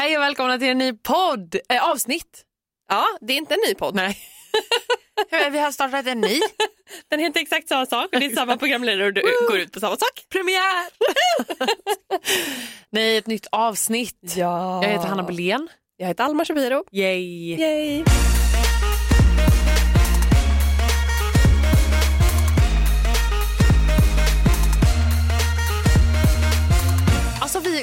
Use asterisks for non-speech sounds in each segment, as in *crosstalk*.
Hej och välkomna till en ny podd, äh, avsnitt. Ja, det är inte en ny podd. Nej. *laughs* Vi har startat en ny. *laughs* Den heter exakt samma sak och det är samma programledare och du går ut på samma sak. Premiär! *laughs* Nej, ett nytt avsnitt. Ja. Jag heter Hanna Belén. Jag heter Alma Shapiro. Yay! Yay.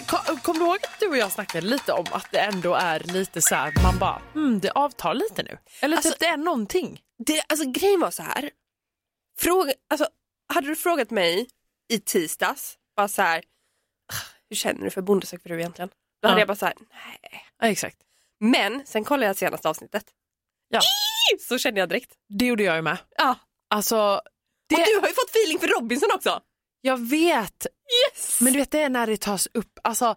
Alltså vi, kom, kom du ihåg att du och jag snackade lite om att det ändå är lite så här, man bara, hmm, det avtar lite nu. Eller Alltså- typ det är någonting. Det, alltså, grejen var så här. Fråga, alltså, hade du frågat mig i tisdags, bara så här, "Ah, hur känner du för Bonde söker fru egentligen? Då hade Ja. jag bara så här, nej. Ja, exakt. Men sen kollade jag senaste avsnittet. Ja. Så kände jag direkt. Det gjorde jag ju med. Ja. Alltså, det, Och du har ju fått feeling för Robinson också. jag vet. Yes! Men du vet det är när det tas upp, alltså,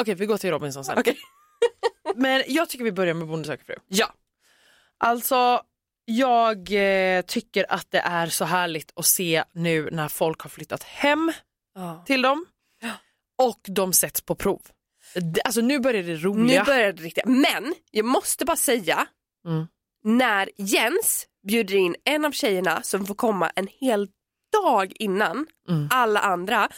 okej vi går till Robinson sen. Okej. *laughs* Men jag tycker vi börjar med Bonde söker fru. Ja. Alltså, jag eh, tycker att det är så härligt att se nu när folk har flyttat hem ja. till dem och de sätts på prov. Alltså nu börjar det roliga. Nu börjar det riktigt. Men jag måste bara säga, Mm. när Jens bjuder in en av tjejerna som får komma en hel dag innan Mm. alla andra.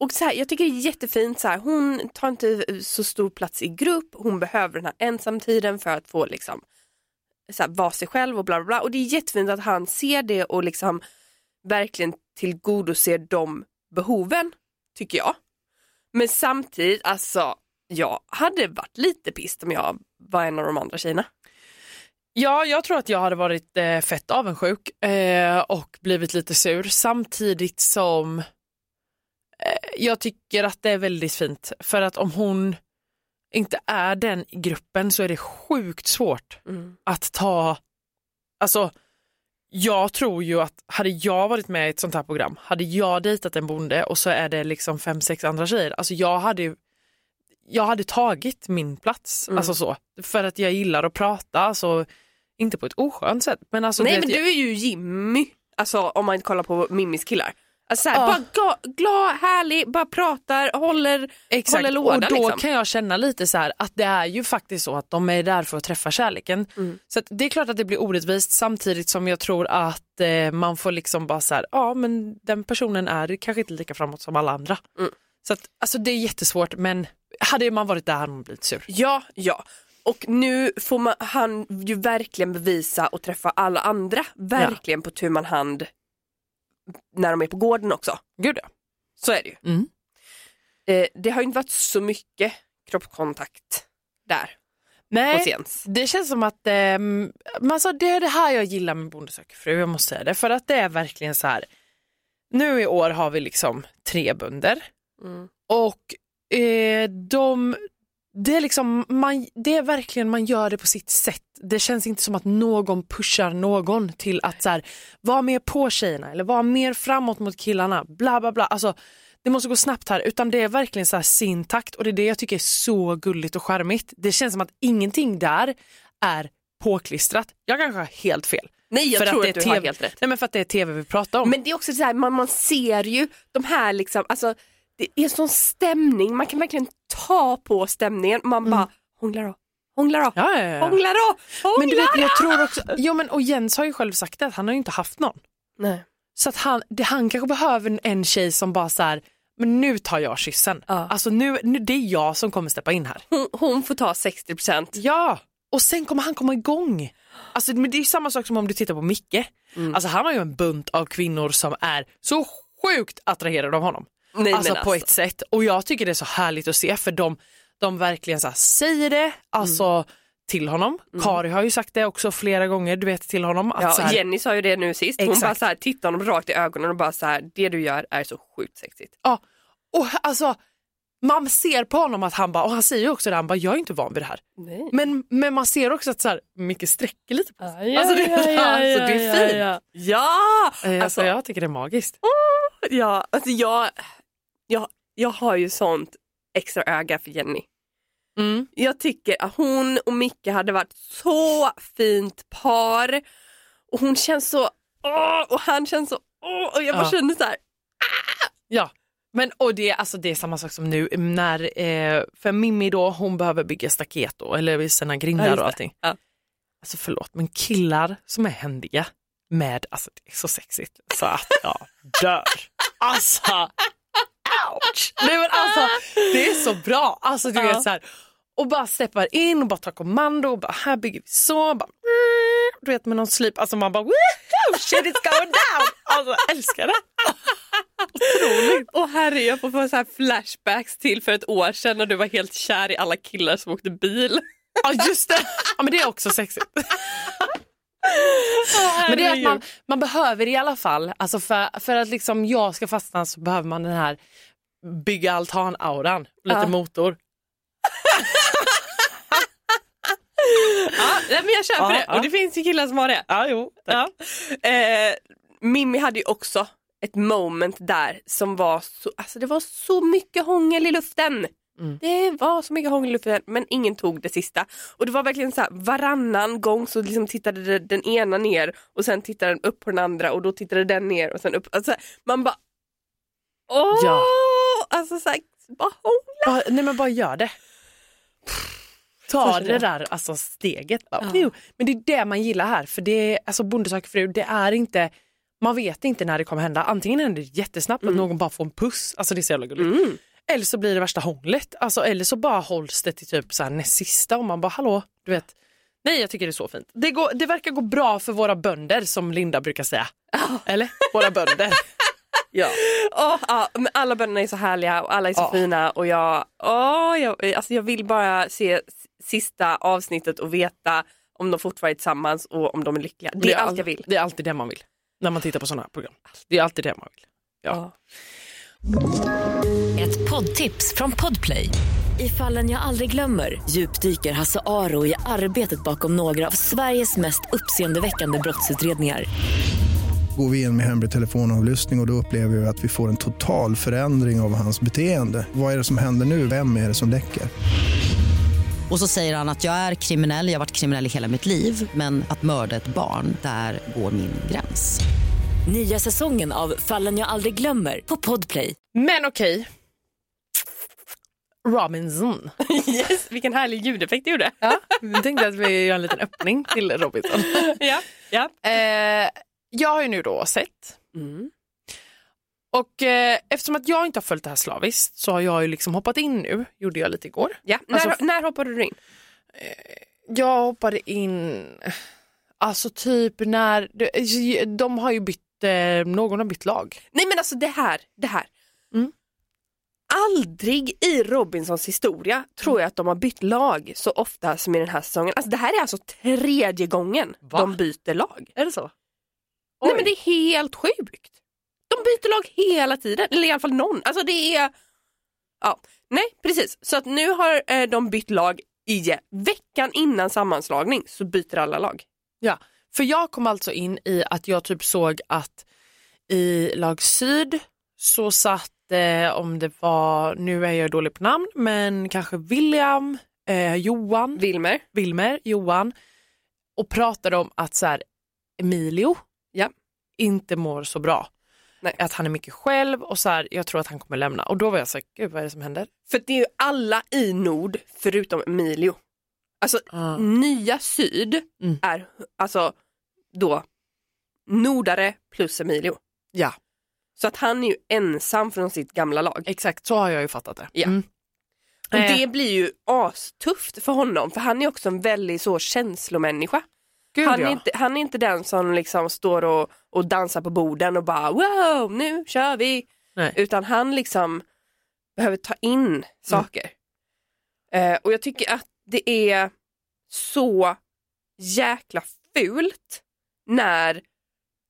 Och så här, jag tycker det är jättefint, så här, hon tar inte så stor plats i grupp, hon behöver den här ensamtiden för att få liksom, så här, vara sig själv och bla bla bla. Och det är jättefint att han ser det och liksom verkligen tillgodoser de behoven, tycker jag. Men samtidigt, alltså, jag hade varit lite pissed om jag var en av de andra tjejerna. Ja, jag tror att jag hade varit eh, fett avundsjuk eh, och blivit lite sur. Samtidigt som eh, jag tycker att det är väldigt fint. För att om hon inte är den i gruppen så är det sjukt svårt att ta, alltså jag tror ju att hade jag varit med i ett sånt här program, hade jag dejtat en bonde och så är det liksom fem, sex andra tjejer, alltså jag hade ju jag hade tagit min plats, Mm. alltså så, för att jag gillar att prata, alltså inte på ett oskönt sätt. Men alltså Nej men du är ju Jimmy, alltså om man inte kollar på Mimmis killar. Alltså så här, Ja. bara gla, glad, härlig, bara pratar, håller, Exakt, håller låda. och då liksom. kan jag känna lite så här att det är ju faktiskt så att de är där för att träffa kärleken. Mm. Så det är klart att det blir orättvist samtidigt som jag tror att eh, man får liksom bara så här, ja men den personen är kanske inte lika framåt som alla andra. Mm. Så att alltså det är jättesvårt men hade man varit där hade man blivit sur. Ja, ja. Och nu får man, han ju verkligen bevisa och träffa alla andra, verkligen på tu man hand när de är på gården också. Gud ja. Så är det ju. Mm. Eh, det har ju inte varit så mycket kroppskontakt där Nej. Det känns som att eh, alltså det är det här jag gillar med Bonde söker fru, jag måste säga det. För att det är verkligen så här, nu i år har vi liksom tre bönder Mm. och eh, de, det är liksom, man, det är verkligen, man gör det på sitt sätt. Det känns inte som att någon pushar någon till att så här, vara mer på tjejerna eller vara mer framåt mot killarna, bla bla bla. Alltså, det måste gå snabbt här utan det är verkligen så här sin takt och det är det jag tycker är så gulligt och charmigt. Det känns som att ingenting där är påklistrat. Jag kanske har helt fel. Nej jag För tror det att, är du har TV helt rätt. Nej men för att det är tv vi pratar om. Men det är också så här, man, man ser ju de här liksom, alltså det är sån stämning, man kan verkligen ta på stämningen. Man bara, hångla då, hångla då, Mm. ja, ja, ja. hångla då, hångla Men du vet, jag tror också, jo men och Jens har ju själv sagt det, att han har ju inte haft någon. Nej. Så att han, det, han kanske behöver en- tjej som bara så här, men nu tar jag kyssen. Ja. Alltså nu, nu, det är jag som kommer steppa in här. Hon, hon får ta 60 procent. Ja, och sen kommer han komma igång. Alltså, men det är samma sak som om du tittar på Micke. Mm. Alltså, han har ju en bunt av kvinnor som är så sjukt attraherade av honom. Nej, alltså men på alltså. ett sätt. Och jag tycker det är så härligt att se för de, de verkligen så säger det alltså, Mm. till honom. Kari har ju sagt det också flera gånger du vet till honom. Att Ja, så här, Jenny sa ju det nu sist, hon Exakt. bara så här, tittar honom rakt i ögonen och bara så här, det du gör är så sjukt sexigt. Ja, och alltså man ser på honom att han bara, och han säger ju också det, han bara jag är inte van vid det här. Nej. Men, men man ser också att så här, Micke sträcker lite på sig. Ja, alltså, det, ja, ja, alltså, det ja, är fint. ja, Ja! Eh, Alltså, Alltså, jag tycker det är magiskt. ja, alltså jag, jag, jag har ju sånt extra öga för Jenny. Mm. Jag tycker att hon och Micke hade varit så fint par. Och hon känns så, åh, och han känns så, åh, och jag bara Ja. känner så här, Ja, Men och det, alltså, det är samma sak som nu när, eh, för Mimmi då, hon behöver bygga staket då, eller sina grindar just och allting. Ja. Alltså förlåt, men killar som är händiga med, alltså det är så sexigt så att jag dör. *laughs* Alltså, ouch! Nej men alltså, det är så bra. Alltså du Ja. vet så här, och bara steppar in och bara tar kommando och bara här bygger vi så, bara, mm, du vet med någon slip, alltså man bara Woohoo, shit it's going down. Alltså jag älskar det. Otroligt. Och herre, jag får få så här flashbacks till för ett år sedan när du var helt kär i alla killar som åkte bil. Ja just det, ja, men det är också sexigt. Men det är att man, man behöver i alla fall, alltså för, för att liksom jag ska fastna så behöver man den här bygga altan-auran, lite Ja. motor. *laughs* Ja, men jag köper Ja, det ja. och det finns ju killar som har det. Ja, jo. Ja. Eh, Mimmi hade ju också ett moment där som var så, alltså det var så mycket hångel i luften. Mm. Det var så mycket hångel i luften men ingen tog det sista. Och det var verkligen så här varannan gång så liksom tittade den ena ner och sen tittade den upp på den andra och då tittade den ner och sen upp. Alltså, man bara åh! Ja. Alltså så här, bara hångla. Bara, nej men bara gör det. Ta det där alltså steget. Bara, Ja. Men det är det man gillar här för det är, alltså Bonde söker fru, det är inte man vet inte när det kommer hända. Antingen händer det jättesnabbt att någon bara får en puss, alltså det är så jävla gulligt. Mm. Eller så blir det värsta hånglet, alltså, eller så bara hålls det till typ så här näst sista och man bara hallå, du vet. Nej jag tycker det är så fint. Det, går, det verkar gå bra för våra bönder som Linda brukar säga. Eller? Våra bönder. *laughs* ja. *laughs* Åh, ja, men alla bönderna är så härliga och alla är så Ja. fina och jag, åh, jag, alltså jag vill bara se sista avsnittet och veta om de fortfarande är tillsammans och om de är lyckliga. Det är allt all- jag vill. Det är alltid det man vill. När man tittar på sådana här program. Det är alltid det man vill. Ja. Ett poddtips från Podplay. I fallen jag aldrig glömmer djupdyker Hasse Aro i arbetet bakom några av Sveriges mest uppseendeväckande brottsutredningar. Går vi in med hemlig telefonavlyssning och, och då upplever vi att vi får en total förändring av hans beteende. Vad är det som händer nu? Vem är det som läcker? Och så säger han att jag är kriminell, jag har varit kriminell i hela mitt liv men att mörda ett barn, där går min gräns. Nya säsongen av Fallen jag aldrig glömmer på Podplay. Men okej. Robinson. *laughs* Yes, vilken härlig ljudeffekt du gjorde. Ja, jag tänkte att vi gör en liten öppning till Robinson. *laughs* ja. Ja. Eh, jag har ju nu då sett Mm. och eh, eftersom att jag inte har följt det här slaviskt så har jag ju liksom hoppat in nu, gjorde jag lite igår. Ja. Alltså- när, när hoppade du in? Jag hoppade in, alltså typ när, de, de har ju bytt, eh, någon har bytt lag. Nej men alltså det här, det här. Mm. Aldrig i Robinsons historia tror jag att de har bytt lag så ofta som i den här säsongen. Alltså det här är alltså tredje gången Va? de byter lag. Är det så? Nej men det är helt sjukt. De byter lag hela tiden, eller i alla fall någon. Alltså det är... Ja, nej precis. Så att nu har eh, de bytt lag igen. Veckan innan sammanslagning så byter alla lag. Ja, för jag kom alltså in i att jag typ såg att i lag syd så satt, eh, om det var, nu är jag dålig på namn, men kanske William, eh, Johan, Wilmer. Wilmer, Johan och pratade om att så här, Emilio. Inte mår så bra. Nej. Att han är mycket själv och så här, jag tror att han kommer lämna. Och då var jag så här, gud vad är det som händer? För det är ju alla i Nord förutom Emilio. Alltså Ah. nya Syd Mm. är alltså då Nordare plus Emilio. Ja, Så att han är ju ensam från sitt gamla lag. exakt så har jag ju fattat det. Ja. Mm. Och Eh. det blir ju astufft för honom för han är också en väldigt så känslomänniska. Gud, Han är, ja. inte, han är inte den som liksom står och, och dansar på borden och bara wow nu kör vi. Nej. Utan han liksom behöver ta in saker. Eh, och jag tycker att det är så jäkla fult när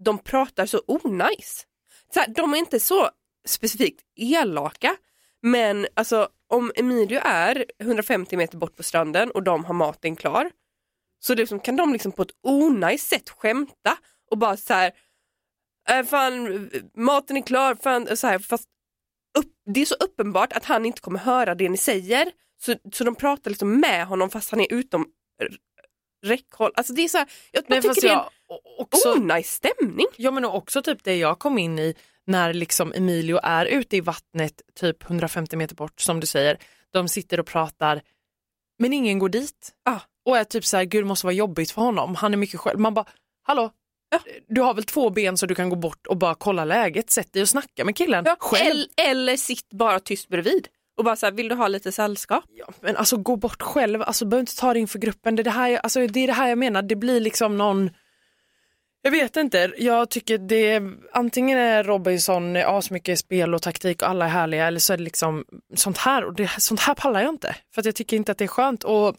de pratar så onajs. Så här, de är inte så specifikt elaka men alltså om Emilio är 150 meter bort på stranden och de har maten klar så liksom kan de liksom på ett onajs sätt skämta och bara så här, äh, fan maten är klar, fan, så här, fast upp, det är så uppenbart att han inte kommer höra det ni säger så, så de pratar liksom med honom fast han är utom räckhåll. Alltså det är så här, jag, Nej, tycker det är en också, onajs stämning. Ja men också typ det jag kom in i när liksom Emilio är ute i vattnet typ 150 meter bort som du säger. De sitter och pratar men ingen går dit. Ah. Och är typ så här, gud det måste vara jobbigt för honom. Han är mycket själv. Man bara, hallå? Du har väl två ben så du kan gå bort och bara kolla läget. Sätt dig och snacka med killen Ja, själv. eller, eller sitt bara tyst bredvid och bara så här, vill du ha lite sällskap? Ja, men alltså gå bort själv, alltså behöver inte ta det inför gruppen. Det är det, här, jag- alltså, det är det här jag menar, det blir liksom någon jag vet inte, jag tycker det är, antingen är Robinson asmycket spel och taktik och alla är härliga eller så är det liksom sånt här och det, sånt här pallar jag inte. För att jag tycker inte att det är skönt och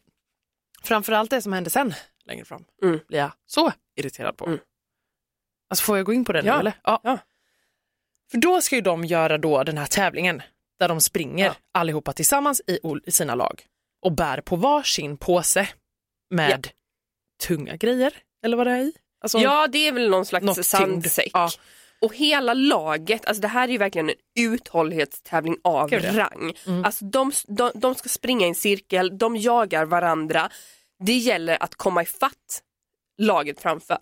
framförallt det som hände sen längre fram Mm. blir jag så irriterad på. Mm. Alltså får jag gå in på det nu Ja. eller? Ja. Ja. För då ska ju de göra då den här tävlingen där de springer Ja. allihopa tillsammans i, i sina lag och bär på varsin påse med tunga grejer eller vad det är i. Alltså, Ja det är väl någon slags sandsäck. Ja. Och hela laget, alltså det här är ju verkligen en uthållighetstävling av ja. rang. Mm. Alltså de, de, de ska springa i en cirkel, de jagar varandra. Det gäller att komma ifatt laget framför.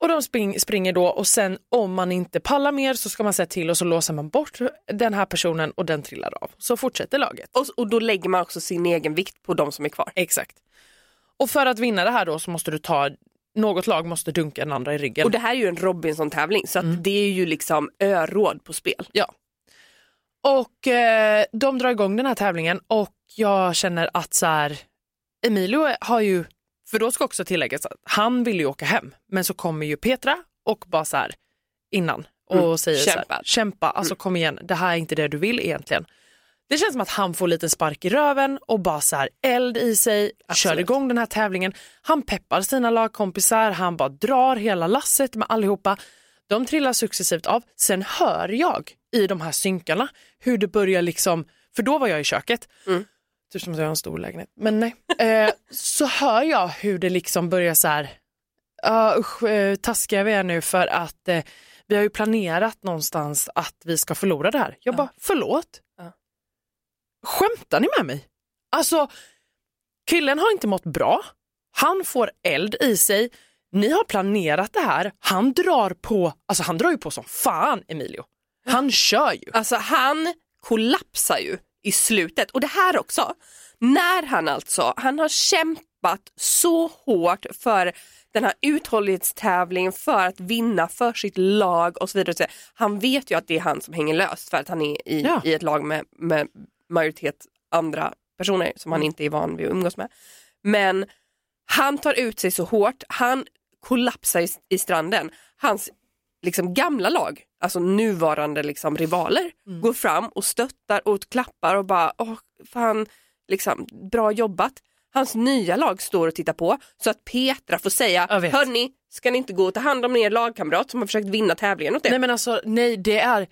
Och de spring, springer då och sen om man inte pallar mer så ska man säga till och så låser man bort den här personen och den trillar av. Så fortsätter laget. Och, och då lägger man också sin egen vikt på de som är kvar. Exakt. Och för att vinna det här då så måste du ta, något lag måste dunka den andra i ryggen. Och det här är ju en Robinson-tävling så att Mm. det är ju liksom öråd på spel. Ja. Och eh, de drar igång den här tävlingen och jag känner att så här, Emilio har ju, för då ska också tilläggas att han vill ju åka hem, men så kommer ju Petra och bara så här innan och Mm, säger så här, kämpa, alltså kom igen, det här är inte det du vill egentligen. Det känns som att han får lite spark i röven och bara så här eld i sig, kör Absolut. igång den här tävlingen. Han peppar sina lagkompisar, han bara drar hela lasset med allihopa. De trillar successivt av. Sen hör jag i de här synkarna hur det börjar liksom, för då var jag i köket, Mm. typ som att jag har en stor lägenhet, men nej. *laughs* Eh, så hör jag hur det liksom börjar så här, uh, usch, eh, taskiga vi är nu för att eh, vi har ju planerat någonstans att vi ska förlora det här. Jag bara, förlåt? Skämtar ni med mig? Alltså, killen har inte mått bra. Han får eld i sig. Ni har planerat det här. Han drar på, alltså han drar ju på som fan Emilio. Han kör ju. Alltså han kollapsar ju i slutet och det här också. När han alltså, han har kämpat så hårt för den här uthållighetstävlingen för att vinna för sitt lag och så vidare. och så vidare. Han vet ju att det är han som hänger löst för att han är i, Ja. i ett lag med, med majoritet andra personer som han inte är van vid att umgås med. Men han tar ut sig så hårt, han kollapsar i, i stranden. Hans liksom gamla lag, alltså nuvarande liksom rivaler, går fram och stöttar och klappar och bara, åh fan, liksom, bra jobbat. Hans nya lag står och tittar på så att Petra får säga, hörni, ska ni inte gå och ta hand om er lagkamrat som har försökt vinna tävlingen åt er? Nej men alltså nej det är,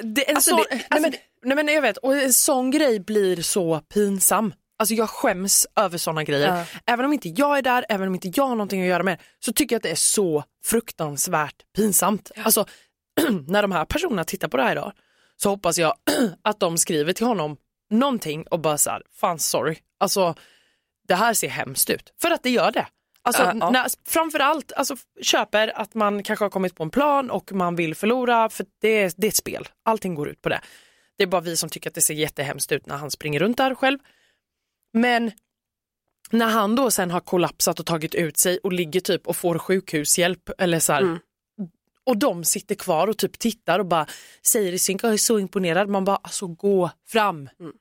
det en Alltså, sån, det- nej, alltså, men, nej men jag vet och en sån grej blir så pinsam. Alltså jag skäms över såna grejer. Ja. Även om inte jag är där, även om inte jag har någonting att göra med så tycker jag att det är så fruktansvärt pinsamt. Alltså *clears throat* när de här personerna tittar på det här idag så hoppas jag *clears throat* att de skriver till honom någonting och bara så här, fan sorry, alltså det här ser hemskt ut. För att det gör det. Alltså, Ja, ja. När, framförallt alltså, köper att man kanske har kommit på en plan och man vill förlora för det, det är ett spel. Allting går ut på det. Det är bara vi som tycker att det ser jättehemskt ut när han springer runt där själv. Men när han då sen har kollapsat och tagit ut sig och ligger typ och får sjukhushjälp eller så här, Mm. och de sitter kvar och typ tittar och bara säger i synk, jag är så imponerad. Man bara, alltså gå fram. Mm.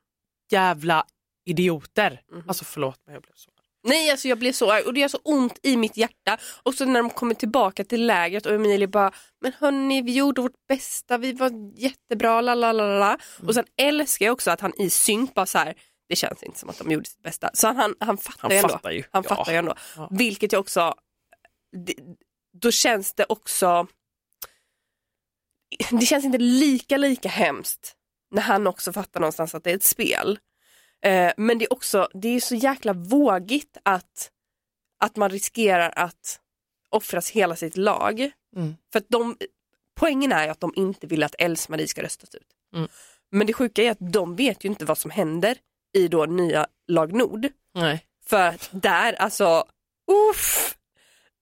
Jävla idioter. Alltså förlåt men jag blev så. Nej, alltså jag blev så arg och det gör så ont i mitt hjärta. Och så när de kommer tillbaka till lägret och Emilie bara, men hörni vi gjorde vårt bästa, vi var jättebra, la la la la, la. Mm. Och sen älskar jag också att han i synk bara så här, det känns inte som att de gjorde sitt bästa. Så han, han, han fattar Han ju ändå. fattar ju. Han Ja. fattar ju ändå. Ja. Vilket jag också, det, då känns det också, det känns inte lika lika hemskt när han också fattar någonstans att det är ett spel. Eh, men det är också, det är så jäkla vågigt att, att man riskerar att offras hela sitt lag. Mm. För att de, poängen är att de inte vill att Els-Marie ska röstas ut. Mm. Men det sjuka är att de vet ju inte vad som händer i då nya lag Nord. Nej. För att där, alltså, uff,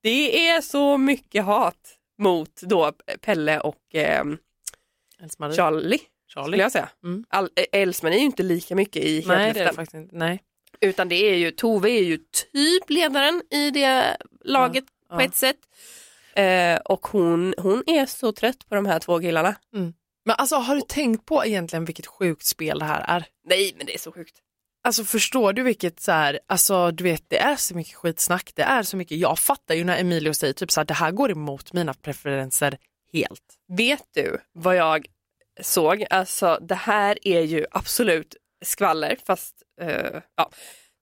det är så mycket hat mot då Pelle och eh, Else-Marie. Charlie. Charlie. Skulle jag säga. Mm. All, Else-Marie är ju inte lika mycket i Nej, det är faktiskt inte. Nej. Utan det är ju, Tove är ju typ ledaren i det laget Ja, på ja. ett sätt. Eh, och hon, hon är så trött på de här två killarna. Men alltså har du tänkt på egentligen vilket sjukt spel det här är? Nej men det är så sjukt. Alltså förstår du vilket så här, alltså du vet det är så mycket skitsnack, det är så mycket, jag fattar ju när Emilio säger typ så här, det här går emot mina preferenser helt. Vet du vad jag såg? Alltså det här är ju absolut skvaller fast uh, ja.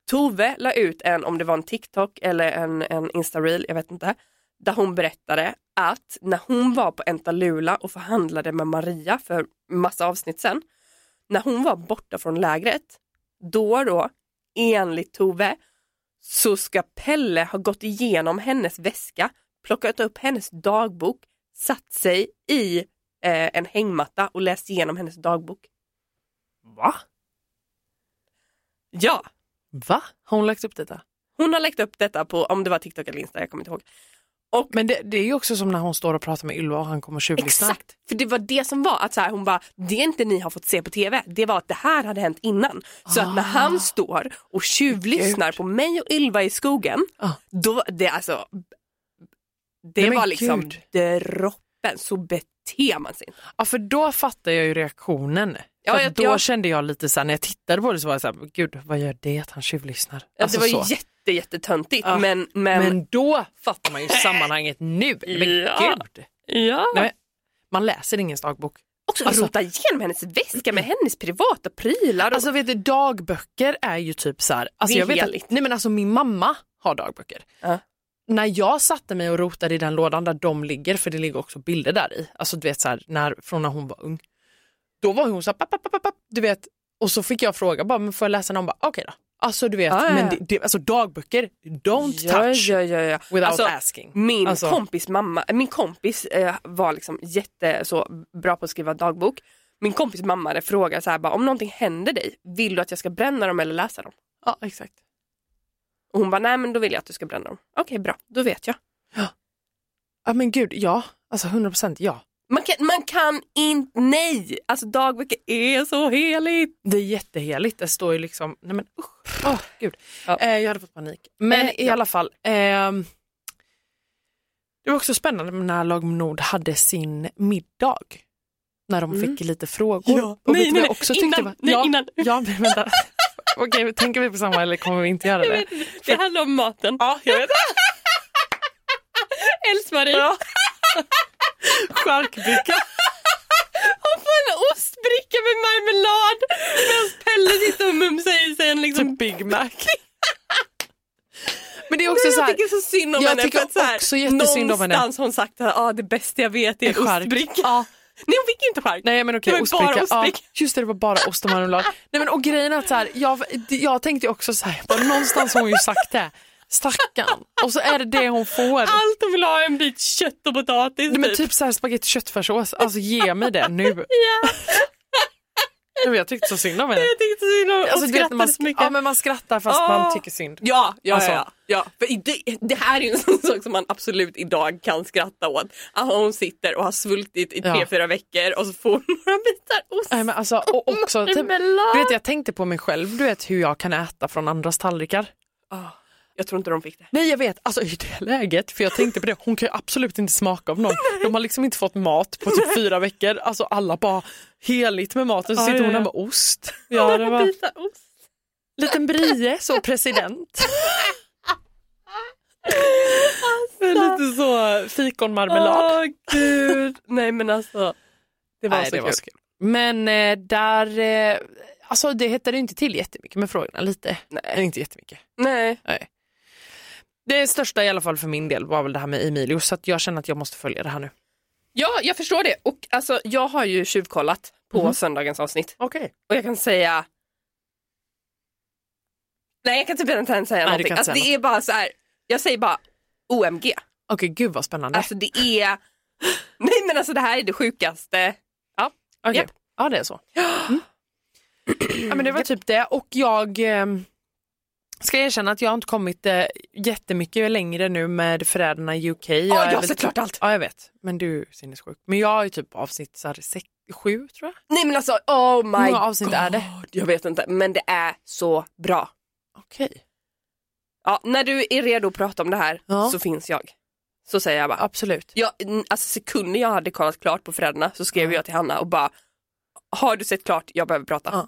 Tove la ut en, om det var en TikTok eller en, en Insta-reel, jag vet inte, där hon berättade att när hon var på Entalula och förhandlade med Maria för massa avsnitt sen, när hon var borta från lägret, då då, enligt Tove, så ska Pelle ha gått igenom hennes väska, plockat upp hennes dagbok, satt sig i eh, en hängmatta och läst igenom hennes dagbok. Va? Ja, Va? Har hon lagt upp detta? hon har lagt upp detta på, om det var TikTok eller Insta, jag kommer inte ihåg. Men det, det är ju också som när hon står och pratar med Ylva och han kommer och tjuvlyssnar. Exakt, för det var det som var att så här, hon bara, det inte ni har fått se på tv, det var att det här hade hänt innan. Så att när han står och tjuvlyssnar Gud. på mig och Ylva i skogen, Ah. då, det alltså, det Nej, var liksom gud. droppen, så beter man sig. Ja för då fattar jag ju reaktionen. Ja, jag- då jag- kände jag lite så här, när jag tittade på det så var jag så här, gud vad gör det att han tjuvlyssnar? Alltså, det var så. jätte, jättetöntigt Ja. men, men, Men då fattar man ju sammanhanget nu. Men Ja. gud. ja. Nej, man läser ingen dagbok. också alltså- rota igenom hennes väska med hennes privata prylar. Och, Alltså vet du, dagböcker är ju typ så här, alltså jag vet att, nej men alltså min mamma har dagböcker. Ja. När jag satte mig och rotade i den lådan där de ligger, för det ligger också bilder där i, alltså du vet så här, när, från när hon var ung. Då var hon så här, papp, papp, papp, papp, du vet, och så fick jag fråga, bara, men får jag läsa den? Hon bara, okej då. Alltså du vet, ja, men det, det, alltså dagböcker, don't ja, touch ja, ja, ja. without Alltså, asking. Min Alltså- kompis mamma, min kompis eh, var liksom jätte så bra på att skriva dagbok. Min kompis mamma frågat så här, bara, om någonting händer dig, vill du att jag ska bränna dem eller läsa dem? Ja exakt. Och hon bara, nej men då vill jag att du ska bränna dem. Okej bra, då vet jag. Ja men gud, ja. Alltså 100% ja. Man kan, man kan inte, nej! Alltså dagböcker är så heligt. Det är jätteheligt. Det står ju liksom, nej men usch, åh gud. Ja. Eh, jag hade fått panik. Men Eh, i ja. alla fall. ehm, det var också spännande när Lag Nord hade sin middag. När de fick lite frågor. Ja. Och Nej, nej, också nej, tyckte innan, var, nej, ja, innan. Ja, men vänta. *laughs* Okej, tänker vi på samma eller kommer vi inte göra det? Det handlar om maten. Ja, jag vet. *laughs* Else-Marie, Ja. *laughs* Charkbricka. hon får en ostbricka med marmelad medan Pelle sitter och mumsar i sig en liksom Typ Big Mac. *laughs* Men det är också Men så jag här, tycker så synd om Jag henne. tycker för att så här, också jättesynd om henne. Någonstans har hon sagt att ah, det bästa jag vet är en ostbricka. Ja. Nej hon fick inte chark. Nej men okej, bara ostbricka. Ja, just det, det var bara ost och marmelad. Nej men och grejen är att så här, jag, jag tänkte också så här, bara, någonstans har hon ju sagt det. Stackarn. Och så är det det hon får. Allt hon vill ha är en bit kött och potatis. Nej, men typ. typ så här spagetti köttfärssås, alltså ge mig det nu. Nej, men Jag tyckte så synd om *laughs* henne. jag tyckte så synd om Alltså, och skrattade man, så mycket. ja men man skrattar fast Ah. man tycker synd. Ja, ja, Alltså. ja, ja. Det, det här är ju en *laughs* sån sak som man absolut idag kan skratta åt. Att hon sitter och har svultit i tre, Ja. fyra veckor och så får hon några bitar ost. Nej, men alltså, och också, typ, du vet, jag tänkte på mig själv, du vet hur jag kan äta från andras tallrikar. Ah, jag tror inte de fick det. Nej jag vet, alltså i det läget, för jag tänkte på det, hon kan ju absolut inte smaka av någon. *laughs* De har liksom inte fått mat på typ fyra veckor, alltså alla bara heligt med maten, så Ja, sitter hon där med ost. Ja, det var ost. liten brie, så *laughs* president. Med lite så fikonmarmelad. Åh gud. Nej men alltså. Det var Nej, så det kul. var så kul. Men eh, där, eh, alltså det hettade inte till jättemycket med frågorna, lite. Nej. Inte jättemycket. Nej. Nej. Det största i alla fall för min del var väl det här med Emilio, så att jag känner att jag måste följa det här nu. Ja, jag förstår det. Och alltså, jag har ju tjuvkollat på Mhm. söndagens avsnitt. Okej. Och jag kan säga... Nej, jag kan typ inte ens säga Nej, någonting. Alltså, säga det är bara så här, jag säger bara OMG. Okej, gud vad spännande. Alltså det är... Nej men alltså det här är det sjukaste. Ja, Okej. japp. Ja, det är så. *gasps* Mm. Ja, men det var typ det. Och jag, ehm, Ska jag erkänna att jag har inte kommit eh, jättemycket längre nu med Förrädarna i UK. Jag Ja, jag har sett klart allt. Ja, jag vet. Men du är sinnessjuk. Men jag är typ avsnitt så här, sex, sju tror jag. Nej men alltså oh my många avsnitt god. är det? Jag vet inte men det är så bra. Okej. Ja, när du är redo att prata om det här Ja. så finns jag. Så säger jag bara. Absolut. Jag, alltså sekunder jag hade kollat klart på Föräldrarna så skrev Ja. jag till Hanna och bara har du sett klart, jag behöver prata. Ja.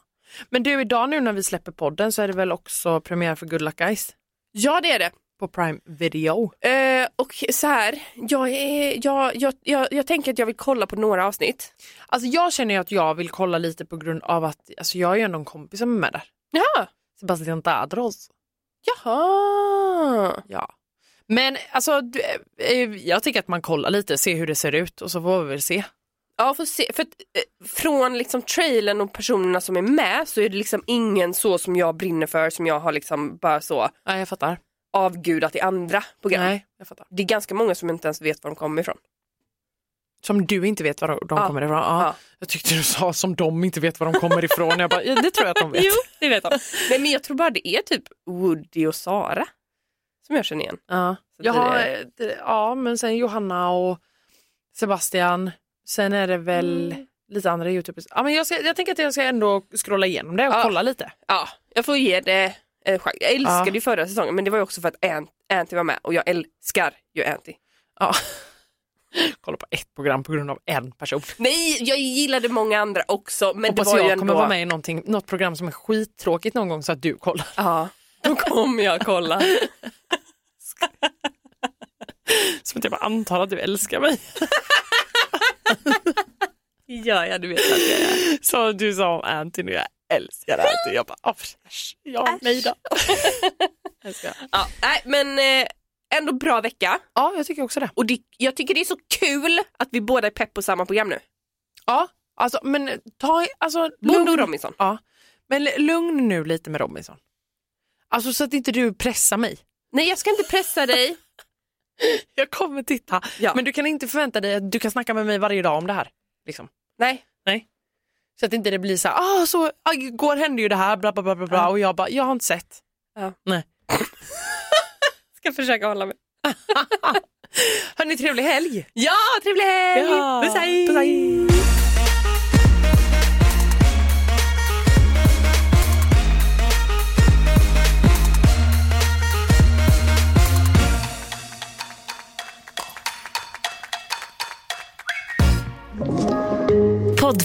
Men du, idag nu när vi släpper podden så är det väl också premiär för Good Luck Guys Ja det är det. på Prime Video. Eh, och så här, jag, är, jag, jag, jag, jag tänker att jag vill kolla på några avsnitt. Alltså jag känner ju att jag vill kolla lite på grund av att alltså jag är ju ändå en kompis som är med där. Ja. Sebastian Dadros. Jaha. Ja. Men alltså eh, jag tycker att man kollar lite, ser hur det ser ut och så får vi väl se. Ja, får se. För att, eh, från liksom trailern och personerna som är med så är det liksom ingen så som jag brinner för som jag har liksom bara så Nej, jag fattar. avgudat i andra program. Nej, jag fattar. Det är ganska många som inte ens vet var de kommer ifrån. Som du inte vet var de Ja. kommer ifrån. Ja. Ja. Jag tyckte du sa som de inte vet var de kommer ifrån. Jag bara, ja, det tror jag att de vet. *laughs* Det vet de. Nej men jag tror bara det är typ Woody och Sara som jag känner igen. Ja. Så det det, ja, men sen Johanna och Sebastian. Sen är det väl Mm. lite andra youtubers. Ja, men jag, ska, jag tänker att jag ska ändå scrolla igenom det och Ja. kolla lite. Ja, jag får ge det en chans. Jag älskade Ja. ju förra säsongen men det var ju också för att Ant- Anty var med och jag älskar ju Anty. Ja. *laughs* kolla på ett program på grund av en person. Nej, jag gillade många andra också men Hoppas det var jag ju kommer ändå... vara med i någonting, något program som är skittråkigt någon gång så att du kollar. Ja, då kommer jag kolla. *laughs* Som att jag bara antar att du älskar mig. *laughs* *laughs* Ja, ja, du vet att jag är. Så du sa om Anthony, jag älskar Anthony. Jag bara, oh, äsch, ja, nej då. *laughs* Jag Ja, nej, men eh, ändå bra vecka. Ja, jag tycker också det. Och det, jag tycker det är så kul att vi båda är pepp på samma program nu. Ja, alltså men ta, alltså Bonde och Robinson. Ja, men lugn nu lite med Robinson. Alltså så att inte du pressar mig. Nej, jag ska inte pressa dig. *laughs* *laughs* Jag kommer titta. Ja. Men du kan inte förvänta dig att du kan snacka med mig varje dag om det här. Liksom. Nej. Nej. Så att inte det blir så här, ah, så ah, igår hände ju det här, bla bla bla bla. Ja. och jag bara, jag har inte sett. Ja. Nej. *laughs* Ska försöka hålla mig. *laughs* Hörni, trevlig helg! Ja, trevlig helg! Ja. Puss hej! Puss, hej!